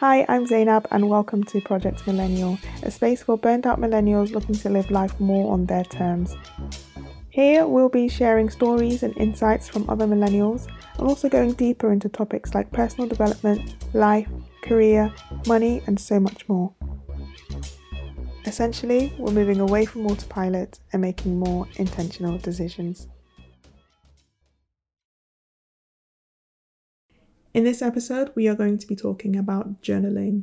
Hi, I'm Zainab, and welcome to Project Millennial, a space for burnt out millennials looking to live life more on their terms. Here, we'll be sharing stories and insights from other millennials, and also going deeper into topics like personal development, life, career, money, and so much more. Essentially, we're moving away from autopilot and making more intentional decisions. In this episode, we are going to be talking about journaling.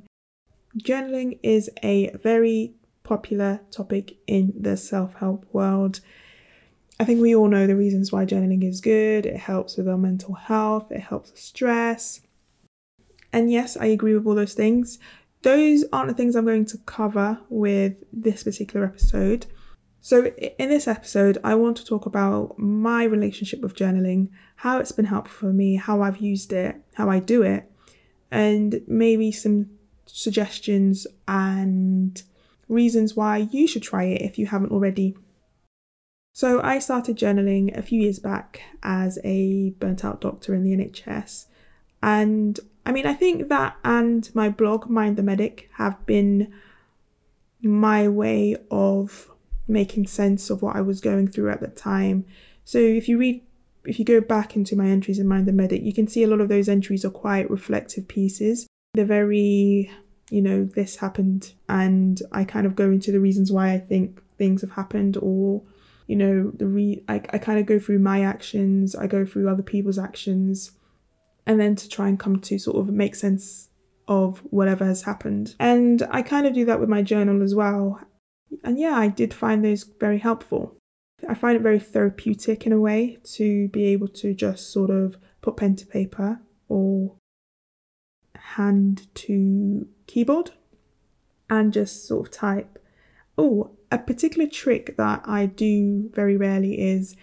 Journaling is a very popular topic in the self help world. I think we all know the reasons why journaling is good. It helps with our mental health, it helps with stress. And yes, I agree with all those things. Those aren't the things I'm going to cover with this particular episode. So, in this episode, I want to talk about my relationship with journaling, how it's been helpful for me, how I've used it, how I do it, and maybe some suggestions and reasons why you should try it if you haven't already. So, I started journaling a few years back as a burnt out doctor in the NHS, and I mean, I think that and my blog, Mind the Medic, have been my way of making sense of what I was going through at the time. So if you read if you go back into my entries in Mind the Medic, you can see a lot of those entries are quite reflective pieces. They're very, you know, this happened, and I kind of go into the reasons why I think things have happened, or, you know, the re I, I kind of go through my actions, I go through other people's actions, and then to try and come to sort of make sense of whatever has happened. And I kind of do that with my journal as well. And yeah, I did find those very helpful. I find it very therapeutic in a way to be able to just sort of put pen to paper or hand to keyboard and just sort of type. Oh, a particular trick that I do very rarely is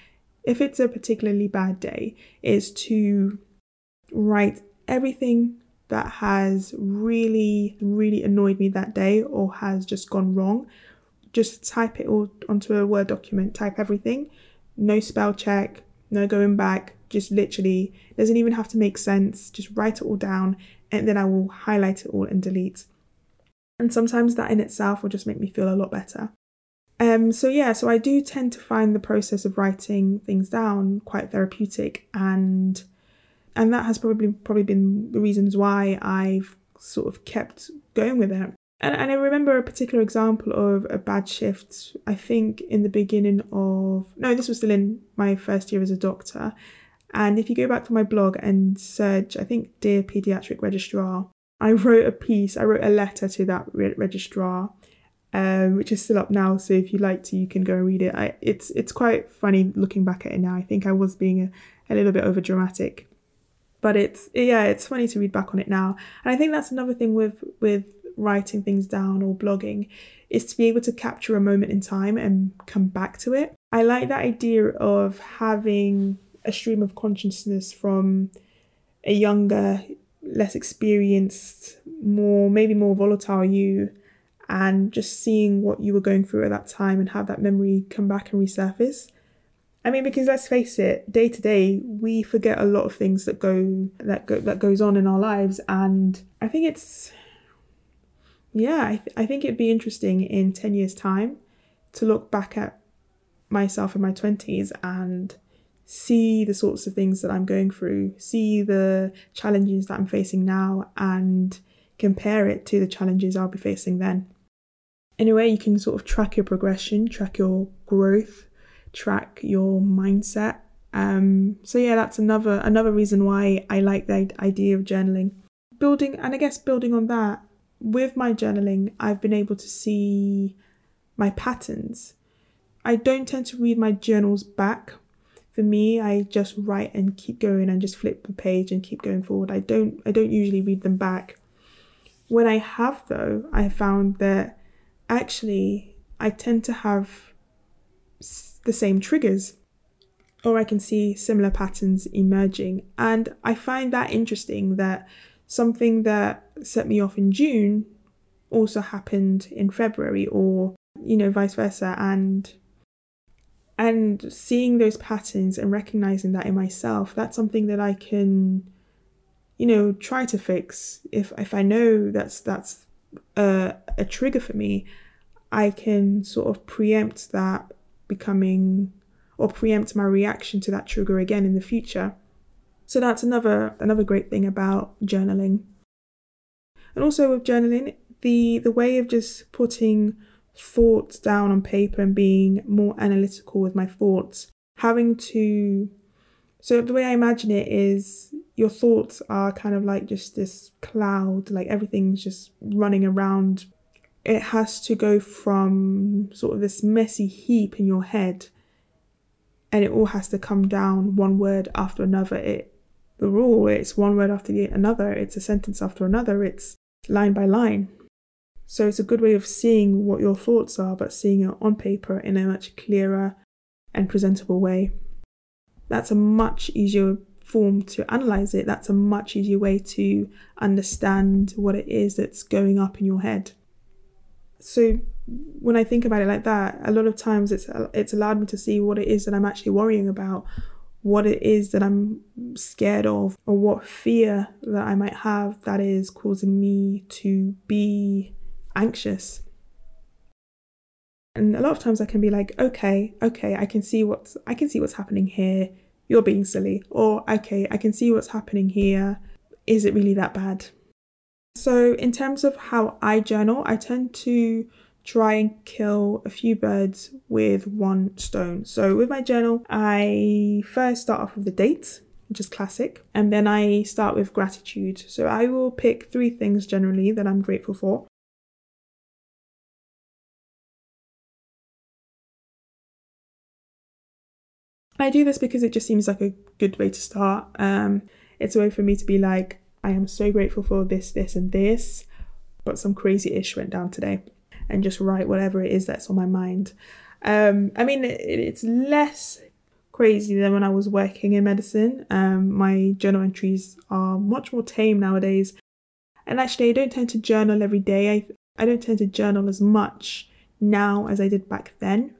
if it's a particularly bad day, is to write everything that has really, really annoyed me that day or has just gone wrong just type it all onto a Word document, type everything, no spell check, no going back, just literally doesn't even have to make sense, just write it all down and then I will highlight it all and delete. And sometimes that in itself will just make me feel a lot better. Um, so yeah, so I do tend to find the process of writing things down quite therapeutic and and that has probably probably been the reasons why I've sort of kept going with it. And, and I remember a particular example of a bad shift, I think in the beginning of, no, this was still in my first year as a doctor. And if you go back to my blog and search, I think, Dear Pediatric Registrar, I wrote a piece, I wrote a letter to that re- registrar, um, which is still up now. So if you like to, you can go and read it. I, it's it's quite funny looking back at it now. I think I was being a, a little bit over dramatic, but it's yeah, it's funny to read back on it now. And I think that's another thing with with writing things down or blogging is to be able to capture a moment in time and come back to it. I like that idea of having a stream of consciousness from a younger, less experienced, more maybe more volatile you and just seeing what you were going through at that time and have that memory come back and resurface. I mean, because let's face it, day to day we forget a lot of things that go that go that goes on in our lives, and I think it's yeah, I, th- I think it'd be interesting in 10 years' time to look back at myself in my 20s and see the sorts of things that I'm going through, see the challenges that I'm facing now, and compare it to the challenges I'll be facing then. In a way, you can sort of track your progression, track your growth, track your mindset. Um, so yeah, that's another another reason why I like the idea of journaling. Building, and I guess building on that, with my journaling, I've been able to see my patterns. I don't tend to read my journals back. For me, I just write and keep going and just flip the page and keep going forward. I don't I don't usually read them back. When I have though, I found that actually I tend to have the same triggers or I can see similar patterns emerging. And I find that interesting that something that set me off in June also happened in February or you know vice versa and and seeing those patterns and recognizing that in myself that's something that I can you know, try to fix. If if I know that's that's a, a trigger for me, I can sort of preempt that becoming or preempt my reaction to that trigger again in the future. So that's another another great thing about journaling. And also with journaling, the the way of just putting thoughts down on paper and being more analytical with my thoughts, having to so the way I imagine it is your thoughts are kind of like just this cloud, like everything's just running around. It has to go from sort of this messy heap in your head and it all has to come down one word after another. It the rule, it's one word after another, it's a sentence after another, it's line by line. So it's a good way of seeing what your thoughts are, but seeing it on paper in a much clearer and presentable way. That's a much easier form to analyze it. That's a much easier way to understand what it is that's going up in your head. So when I think about it like that, a lot of times it's it's allowed me to see what it is that I'm actually worrying about, what it is that I'm scared of, or what fear that I might have that is causing me to be anxious. And a lot of times I can be like, okay, okay, I can see what's I can see what's happening here. You're being silly. Or okay, I can see what's happening here. Is it really that bad? So in terms of how I journal, I tend to try and kill a few birds with one stone. So with my journal, I first start off with the date, which is classic, and then I start with gratitude. So I will pick three things generally that I'm grateful for. I do this because it just seems like a good way to start. Um, it's a way for me to be like, I am so grateful for this, this, and this, but some crazy ish went down today and just write whatever it is that's on my mind. Um, I mean, it, it's less crazy than when I was working in medicine. Um, my journal entries are much more tame nowadays. And actually, I don't tend to journal every day. I, I don't tend to journal as much now as I did back then.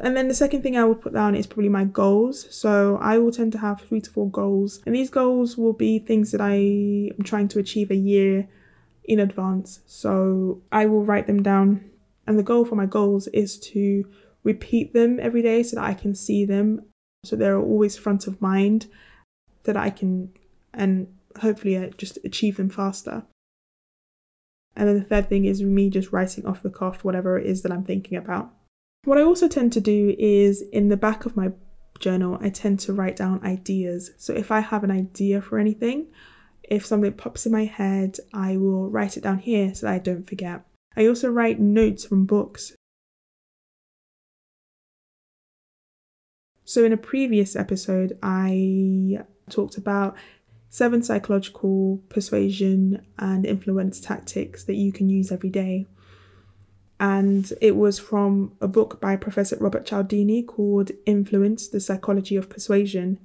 And then the second thing I would put down is probably my goals. So I will tend to have three to four goals. And these goals will be things that I am trying to achieve a year in advance. So I will write them down. And the goal for my goals is to repeat them every day so that I can see them. So they're always front of mind that I can, and hopefully just achieve them faster. And then the third thing is me just writing off the cuff whatever it is that I'm thinking about. What I also tend to do is in the back of my journal, I tend to write down ideas. So if I have an idea for anything, if something pops in my head, I will write it down here so that I don't forget. I also write notes from books. So, in a previous episode, I talked about seven psychological persuasion and influence tactics that you can use every day. And it was from a book by Professor Robert Cialdini called Influence The Psychology of Persuasion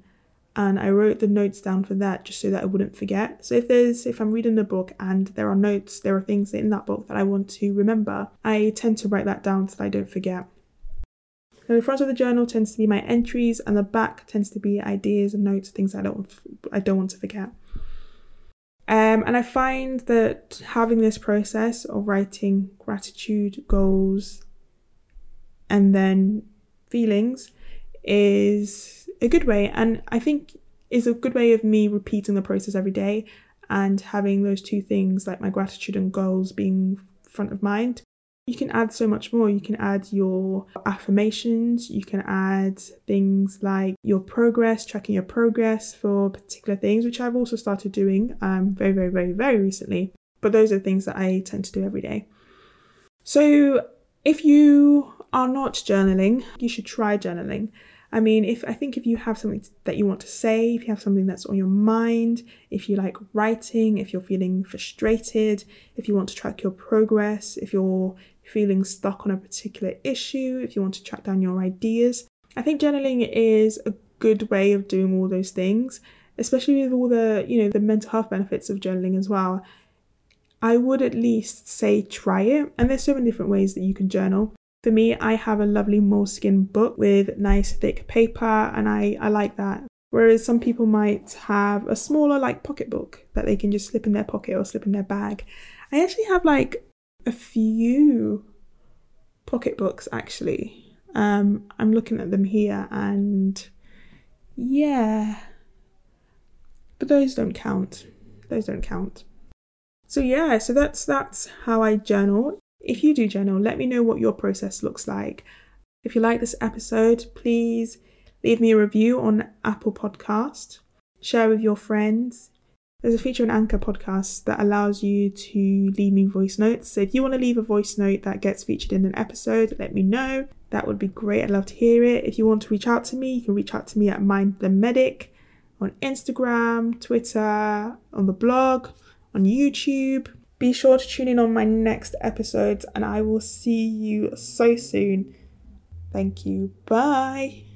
and I wrote the notes down for that just so that I wouldn't forget. So if there's if I'm reading a book and there are notes, there are things in that book that I want to remember, I tend to write that down so that I don't forget. So the front of the journal tends to be my entries, and the back tends to be ideas and notes, things I don't I don't want to forget. Um, and I find that having this process of writing gratitude, goals, and then feelings is a good way and I think is a good way of me repeating the process every day and having those two things like my gratitude and goals being front of mind. You can add so much more. You can add your affirmations, you can add things like your progress, tracking your progress for particular things, which I've also started doing um, very, very, very, very recently. But those are things that I tend to do every day. So if you are not journaling, you should try journaling. I mean, if I think if you have something that you want to say, if you have something that's on your mind, if you like writing, if you're feeling frustrated, if you want to track your progress, if you're feeling stuck on a particular issue, if you want to track down your ideas, I think journaling is a good way of doing all those things, especially with all the, you know, the mental health benefits of journaling as well. I would at least say try it. And there's so many different ways that you can journal. For me, I have a lovely moleskin book with nice thick paper, and I, I like that. Whereas some people might have a smaller, like, pocketbook that they can just slip in their pocket or slip in their bag. I actually have like a few pocketbooks actually. Um, I'm looking at them here and yeah, but those don't count. Those don't count. So yeah, so that's that's how I journal. If you do journal, let me know what your process looks like. If you like this episode, please leave me a review on Apple Podcast. Share with your friends. There's a feature in Anchor Podcast that allows you to leave me voice notes. So if you want to leave a voice note that gets featured in an episode, let me know. That would be great. I'd love to hear it. If you want to reach out to me, you can reach out to me at Mind the Medic on Instagram, Twitter, on the blog, on YouTube. Be sure to tune in on my next episodes, and I will see you so soon. Thank you. Bye.